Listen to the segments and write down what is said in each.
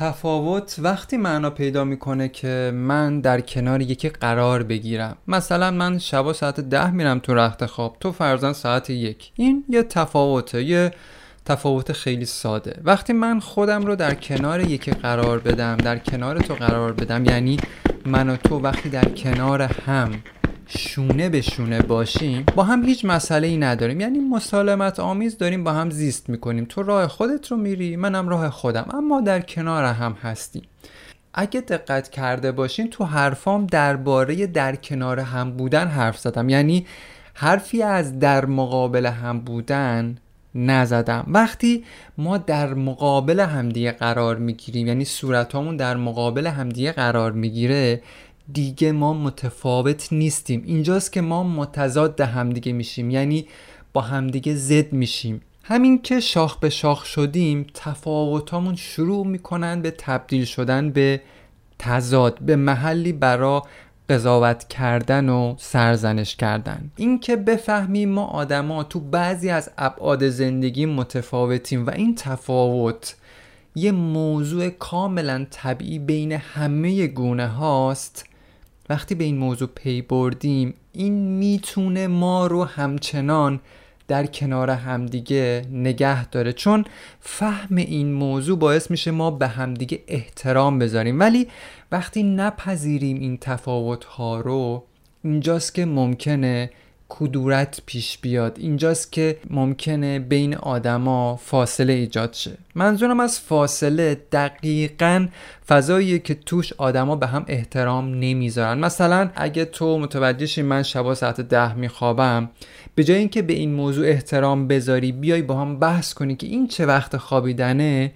تفاوت وقتی معنا پیدا می‌کنه که من در کنار یکی قرار بگیرم. مثلا من شبا ساعت ده میرم تو رخت خواب تو فرزن ساعت یک. این یه تفاوته یه تفاوت خیلی ساده. وقتی من خودم رو در کنار یکی قرار بدم در کنار تو قرار بدم یعنی من و تو وقتی در کنار هم شونه به شونه باشیم با هم هیچ مسئله ای نداریم. یعنی مسالمت آمیز داریم با هم زیست می‌کنیم. تو راه خودت رو میری منم راه خودم. اما در کنار هم هستیم. اگه دقت کرده باشین تو حرفام درباره در کنار هم بودن حرف زدم. یعنی حرفی از در مقابل هم بودن نزدم. وقتی ما در مقابل همدیگه قرار می‌گیریم یعنی صورتامون در مقابل همدیگه قرار می‌گیره دیگه ما متفاوت نیستیم. اینجاست که ما متضاد همدیگه میشیم. یعنی با همدیگه زد میشیم. همین که شاخ به شاخ شدیم تفاوتامون شروع می‌کنن به تبدیل شدن به تضاد به محلی برا قضاوت کردن و سرزنش کردن. اینکه بفهمیم ما آدما تو بعضی از ابعاد زندگی متفاوتیم و این تفاوت یه موضوع کاملا طبیعی بین همه گونه هاست وقتی به این موضوع پی بردیم این می‌تونه ما رو همچنان در کنار همدیگه نگه داره. چون فهم این موضوع باعث میشه ما به همدیگه احترام بذاریم. ولی وقتی نپذیریم این تفاوت ها رو اینجاست که ممکنه کدورت پیش بیاد. اینجاست که ممکنه بین آدما فاصله ایجاد شه. منظورم از فاصله دقیقا فضاییه که توش آدما به هم احترام نمی‌ذارن. مثلا اگه تو متوجه من شبا ساعت ده میخوابم به جای اینکه به این موضوع احترام بذاری بیای با هم بحث کنی که این چه وقت خوابیدنه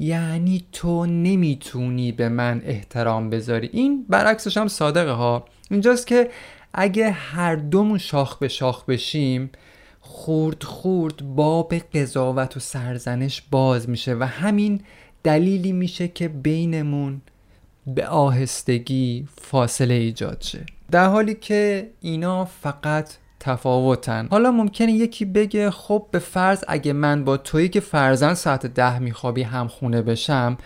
یعنی تو نمی‌تونی به من احترام بذاری. این برعکسش هم صادقه ها. اینجاست که اگه هر دومون شاخ به شاخ بشیم خورد خورد باب قضاوت و سرزنش باز میشه و همین دلیلی میشه که بینمون به آهستگی فاصله ایجاد شه. در حالی که اینا فقط تفاوتن. حالا ممکنه یکی بگه خب به فرض اگه من با تویی که فرزن ساعت ده میخوابی هم خونه بشم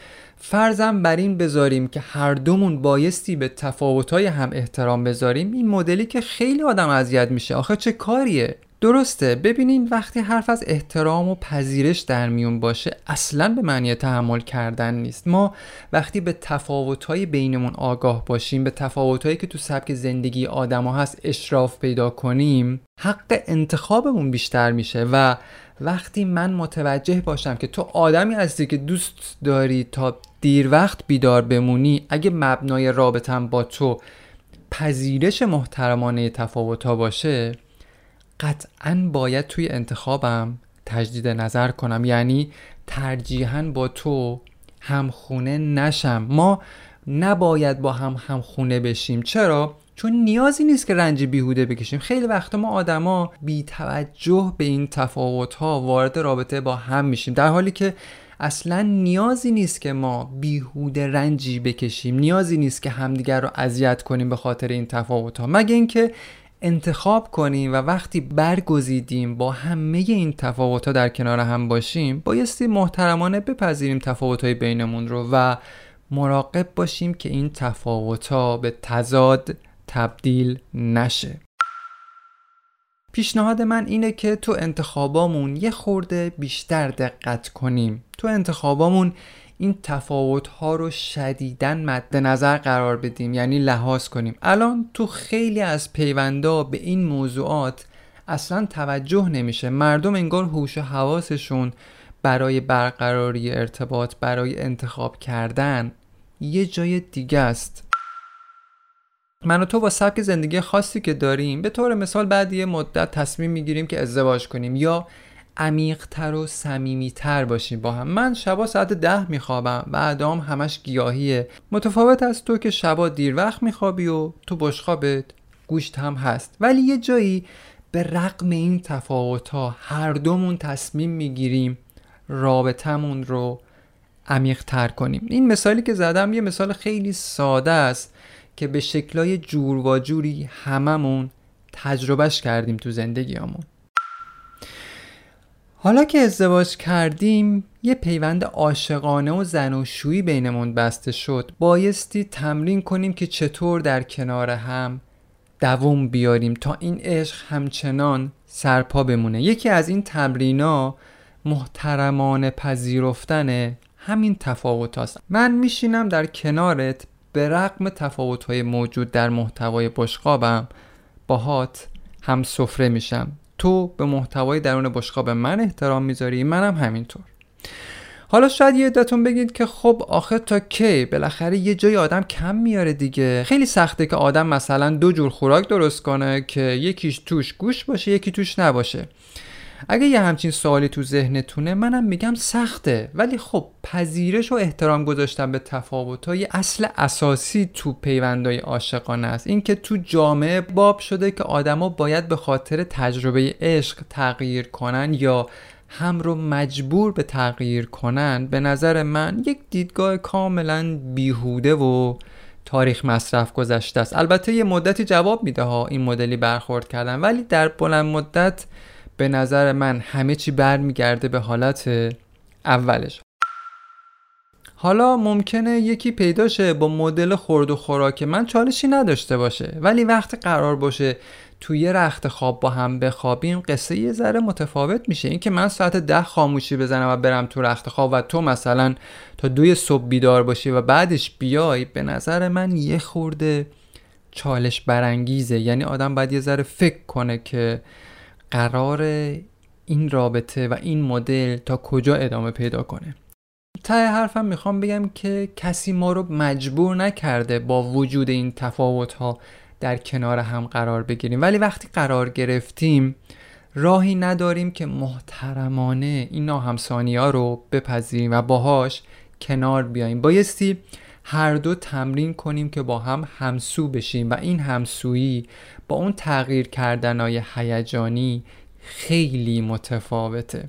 فرضم بر این بذاریم که هر دومون بایستی به تفاوتهای هم احترام بذاریم این مدلی که خیلی آدم اذیت میشه. آخه چه کاریه؟ درسته ببینین وقتی حرف از احترام و پذیرش در میون باشه اصلا به معنی تحمل کردن نیست. ما وقتی به تفاوتهای بینمون آگاه باشیم به تفاوتهایی که تو سبک زندگی آدما هست اشراف پیدا کنیم حق انتخابمون بیشتر میشه و وقتی من متوجه باشم که تو آدمی هستی که دوست داری تا دیر وقت بیدار بمونی اگه مبنای رابطم با تو پذیرش محترمانه تفاوت باشه قطعا باید توی انتخابم تجدید نظر کنم. یعنی ترجیحاً با تو همخونه نشم. ما نباید با هم همخونه بشیم. چرا؟ چون نیازی نیست که رنج بیهوده بکشیم. خیلی وقتا ما آدما بی توجه به این تفاوت ها وارد رابطه با هم میشیم. در حالی که اصلا نیازی نیست که ما بیهوده رنجی بکشیم. نیازی نیست که همدیگر رو اذیت کنیم به خاطر این تفاوت ها مگه اینکه انتخاب کنیم و وقتی برگزیدیم با همه این تفاوت ها در کنار هم باشیم بایستی محترمانه بپذیریم تفاوت های بینمون رو و مراقب باشیم که این تفاوت ها به تضاد تبدیل نشه. پیشنهاد من اینه که تو انتخابامون یه خورده بیشتر دقت کنیم. تو انتخابامون این تفاوت ها رو شدیدن مد نظر قرار بدیم یعنی لحاظ کنیم. الان تو خیلی از پیوندا به این موضوعات اصلا توجه نمیشه. مردم انگار هوش و حواسشون برای برقراری ارتباط برای انتخاب کردن یه جای دیگه است. من و تو با سبک زندگی خاصی که داریم به طور مثال بعد یه مدت تصمیم می‌گیریم که ازدواج کنیم یا عمیقتر و صمیمیتر باشیم با هم. من شبا ساعت ده میخوابم و ادام همش گیاهیه. متفاوت از تو که شبا دیر وقت میخوابی و تو بشخوابت گوشت هم هست. ولی یه جایی به رقم این تفاوت ها هر دومون تصمیم می‌گیریم رابطمون رو عمیق تر کنیم. این مثالی که زدم یه مثال خیلی ساده است. که به شکلای جور و جوری هممون تجربهش کردیم تو زندگیامون حالا که ازدواج کردیم یه پیوند عاشقانه و زناشویی بینمون بسته شد. بایستی تمرین کنیم که چطور در کنار هم دووم بیاریم تا این عشق همچنان سرپا بمونه. یکی از این تمرینا محترمانه پذیرفتن همین تفاوت هست من میشینم در کنارت به رقم تفاوت های موجود در محتوای بشقابم باهات هم سفره میشم. تو به محتوای درون بشقاب من احترام می‌ذاری؟ منم همینطور. حالا شاید یه عدتون بگید که خب آخه تا کی؟ بالاخره یه جای آدم کم میاره دیگه. خیلی سخته که آدم مثلا دو جور خوراک درست کنه که یکیش توش گوش باشه یکی توش نباشه. اگه یه همچین سوالی تو ذهنتونه منم میگم سخته. ولی خب پذیرش و احترام گذاشتن به تفاوت یه اصل اساسی تو پیوندهای عاشقانه است. اینکه تو جامعه باب شده که آدما باید به خاطر تجربه عشق تغییر کنن یا هم رو مجبور به تغییر کنن به نظر من یک دیدگاه کاملا بیهوده و تاریخ مصرف گذشته است. البته یه مدتی جواب میده ها این مدلی برخورد کردن ولی در بلند مدت به نظر من همه چی برمیگرده به حالت اولش. حالا ممکنه یکی پیدا شه با مدل خورد و خوراک من چالشی نداشته باشه ولی وقتی قرار باشه توی رخت خواب با هم بخوابیم قصه یه ذره متفاوت میشه. اینکه من ساعت ده خاموشی بزنم و برم تو رخت خواب و تو مثلا تا دوی صبح بیدار باشی و بعدش بیای به نظر من یه خورده چالش برانگیزه. یعنی آدم باید یه ذره فکر کنه که قرار این رابطه و این مدل تا کجا ادامه پیدا کنه. ته حرفم می‌خوام بگم که کسی ما رو مجبور نکرده با وجود این تفاوت ها در کنار هم قرار بگیریم. ولی وقتی قرار گرفتیم راهی نداریم که محترمانه این ناهمسانی ها رو بپذیریم و باهاش کنار بیاییم. بایستی هر دو تمرین کنیم که با هم همسو بشیم. و این همسویی با اون تغییر کردنهای هیجانی خیلی متفاوته.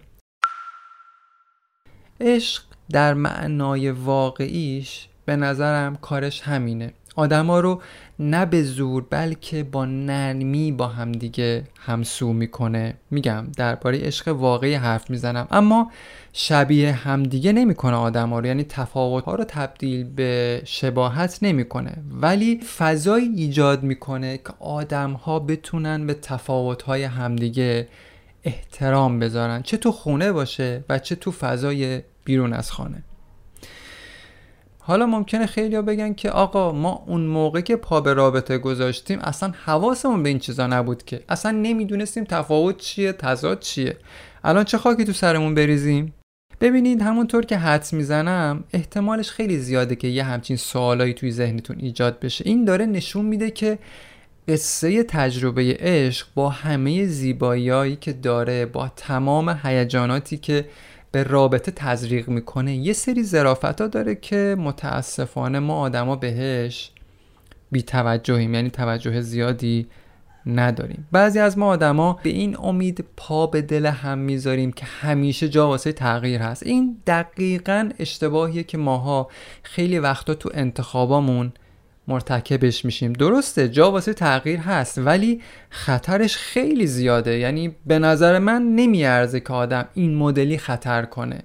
عشق در معنای واقعیش به نظرم کارش همینه. آدما رو نه به زور بلکه با نرمی با همدیگه همسو می‌کنه. میگم درباره عشق واقعی حرف می‌زنم اما شبیه همدیگه نمی‌کنه آدما رو. یعنی تفاوت ها رو تبدیل به شباهت نمی‌کنه. ولی فضایی ایجاد می‌کنه که آدم ها بتونن به تفاوت های همدیگه احترام بذارن. چه تو خونه باشه و چه تو فضای بیرون از خانه. حالا ممکنه خیلی بگن که آقا ما اون موقع که پا به رابطه گذاشتیم اصلا حواسمون به این چیزا نبود که. اصلا نمی‌دونستیم تفاوت چیه تضاد چیه. الان چه خاکی تو سرمون بریزیم؟ ببینید همونطور که حدس می‌زنم احتمالش خیلی زیاده که یه همچین سوالایی توی ذهنتون ایجاد بشه. این داره نشون میده که قصه تجربه عشق با همه زیباییایی که داره با تمام هیجاناتی که به رابطه تزریق می‌کنه. یه سری ظرافت ها داره که متاسفانه ما آدما بهش بی توجهیم یعنی توجه زیادی نداریم. بعضی از ما آدما به این امید پا به دل هم می‌ذاریم که همیشه جا واسه تغییر هست. این دقیقا اشتباهیه که ماها خیلی وقتا تو انتخابامون مرتکبش میشیم. درسته جا واسه تغییر هست ولی خطرش خیلی زیاده. یعنی به نظر من نمیارزه که آدم این مدلی خطر کنه.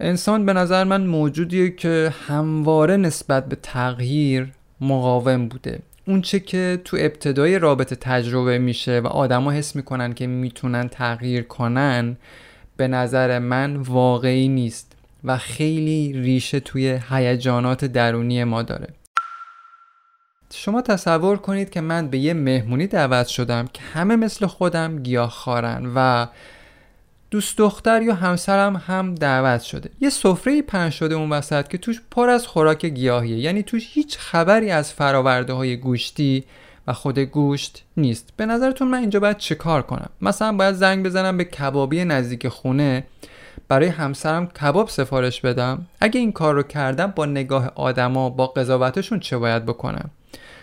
انسان به نظر من موجودیه که همواره نسبت به تغییر مقاوم بوده. اونچه که تو ابتدای رابطه تجربه میشه و آدما حس می‌کنن که می‌تونن تغییر کنن به نظر من واقعی نیست و خیلی ریشه توی هیجانات درونی ما داره. شما تصور کنید که من به یه مهمونی دعوت شدم که همه مثل خودم گیاه خارن و دوست دختر یا همسرم هم دعوت شده. یه سفره پنج شده اون وسط که توش پر از خوراک گیاهیه. یعنی توش هیچ خبری از فراورده های گوشتی و خود گوشت نیست. به نظرتون من اینجا باید چه کار کنم؟ مثلا باید زنگ بزنم به کبابی نزدیک خونه برای همسرم کباب سفارش بدم. اگه این کار رو کردم با نگاه آدما با قضاوتشون چه باید بکنم؟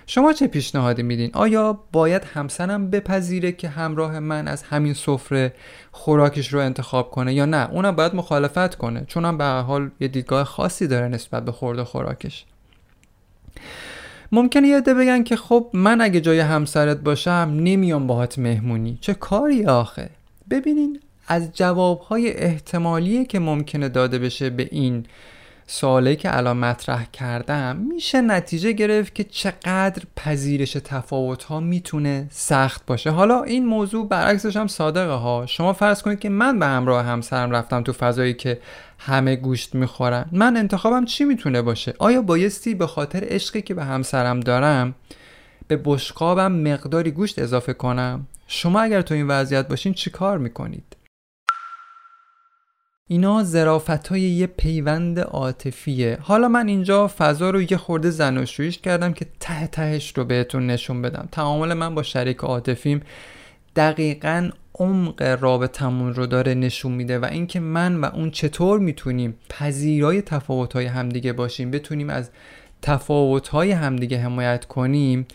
شما چه پیشنهادی میدین؟ آیا باید همسرم بپذیره که همراه من از همین سفره خوراکش رو انتخاب کنه یا نه؟ اونم باید مخالفت کنه چون هم به حال یه دیدگاه خاصی داره نسبت به خورده خوراکش. ممکنه یه بگن که خب من اگه جای همسرت باشم نمیام باهات مهمونی. چه کاری آخه؟ ببینین از جوابهای احتمالی که ممکنه داده بشه به این سوالی که الان مطرح کردم میشه نتیجه گرفت که چقدر پذیرش تفاوت ها می‌تونه سخت باشه. حالا این موضوع برعکسش هم صادقه ها. شما فرض کنید که من به همراه همسرم رفتم تو فضایی که همه گوشت می‌خورن. من انتخابم چی می‌تونه باشه؟ آیا بایستی به خاطر عشقی که به همسرم دارم به بشقابم مقداری گوشت اضافه کنم؟ شما اگر تو این وضعیت باشین چی کار می‌کنید؟ اینا زرافت های یه پیوند عاطفیه. حالا من اینجا فضا رو یه خورده زناشویش کردم که ته تهش رو بهتون نشون بدم. تعامل من با شریک عاطفیم دقیقا عمق رابطمون رو داره نشون میده و اینکه من و اون چطور می‌تونیم پذیرای تفاوت های همدیگه باشیم بتونیم از تفاوت های همدیگه حمایت کنیم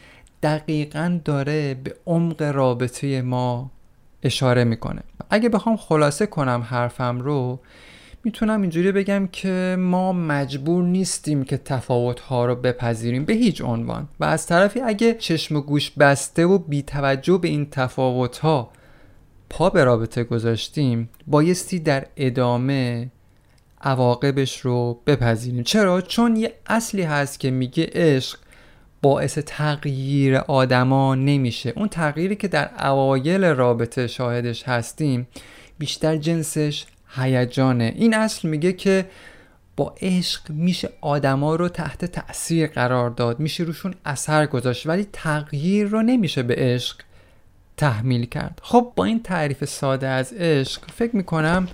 دقیقا داره به عمق رابطه ما اشاره می‌کنه. اگه بخوام خلاصه کنم حرفم رو می‌تونم اینجوری بگم که ما مجبور نیستیم که تفاوت ها رو بپذیریم به هیچ عنوان. و از طرفی اگه چشم و گوش بسته و بی توجه به این تفاوت ها پا به رابطه گذاشتیم بایستی در ادامه عواقبش رو بپذیریم. چرا؟ چون یه اصلی هست که میگه عشق باعث تغییر آدما نمیشه. اون تغییری که در اوایل رابطه شاهدش هستیم بیشتر جنسش هیجانه. این اصل میگه که با عشق میشه آدما رو تحت تاثیر قرار داد. میشه روشون اثر گذاشت ولی تغییر رو نمیشه به عشق تحمیل کرد. خب با این تعریف ساده از عشق فکر می‌کنم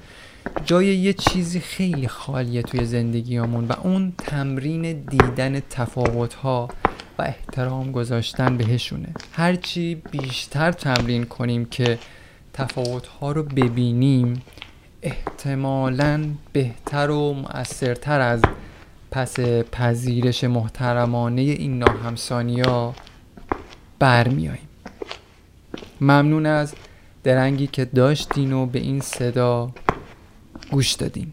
جای یه چیزی خیلی خالیه توی زندگیمون و اون تمرین دیدن تفاوت ها و احترام گذاشتن بهشونه. هرچی بیشتر تمرین کنیم که تفاوت ها رو ببینیم احتمالا بهتر و مؤثرتر از پس پذیرش محترمانه این ناهمسانی ها برمیاییم ممنون از درنگی که داشتین و به این صدا گوش دادین.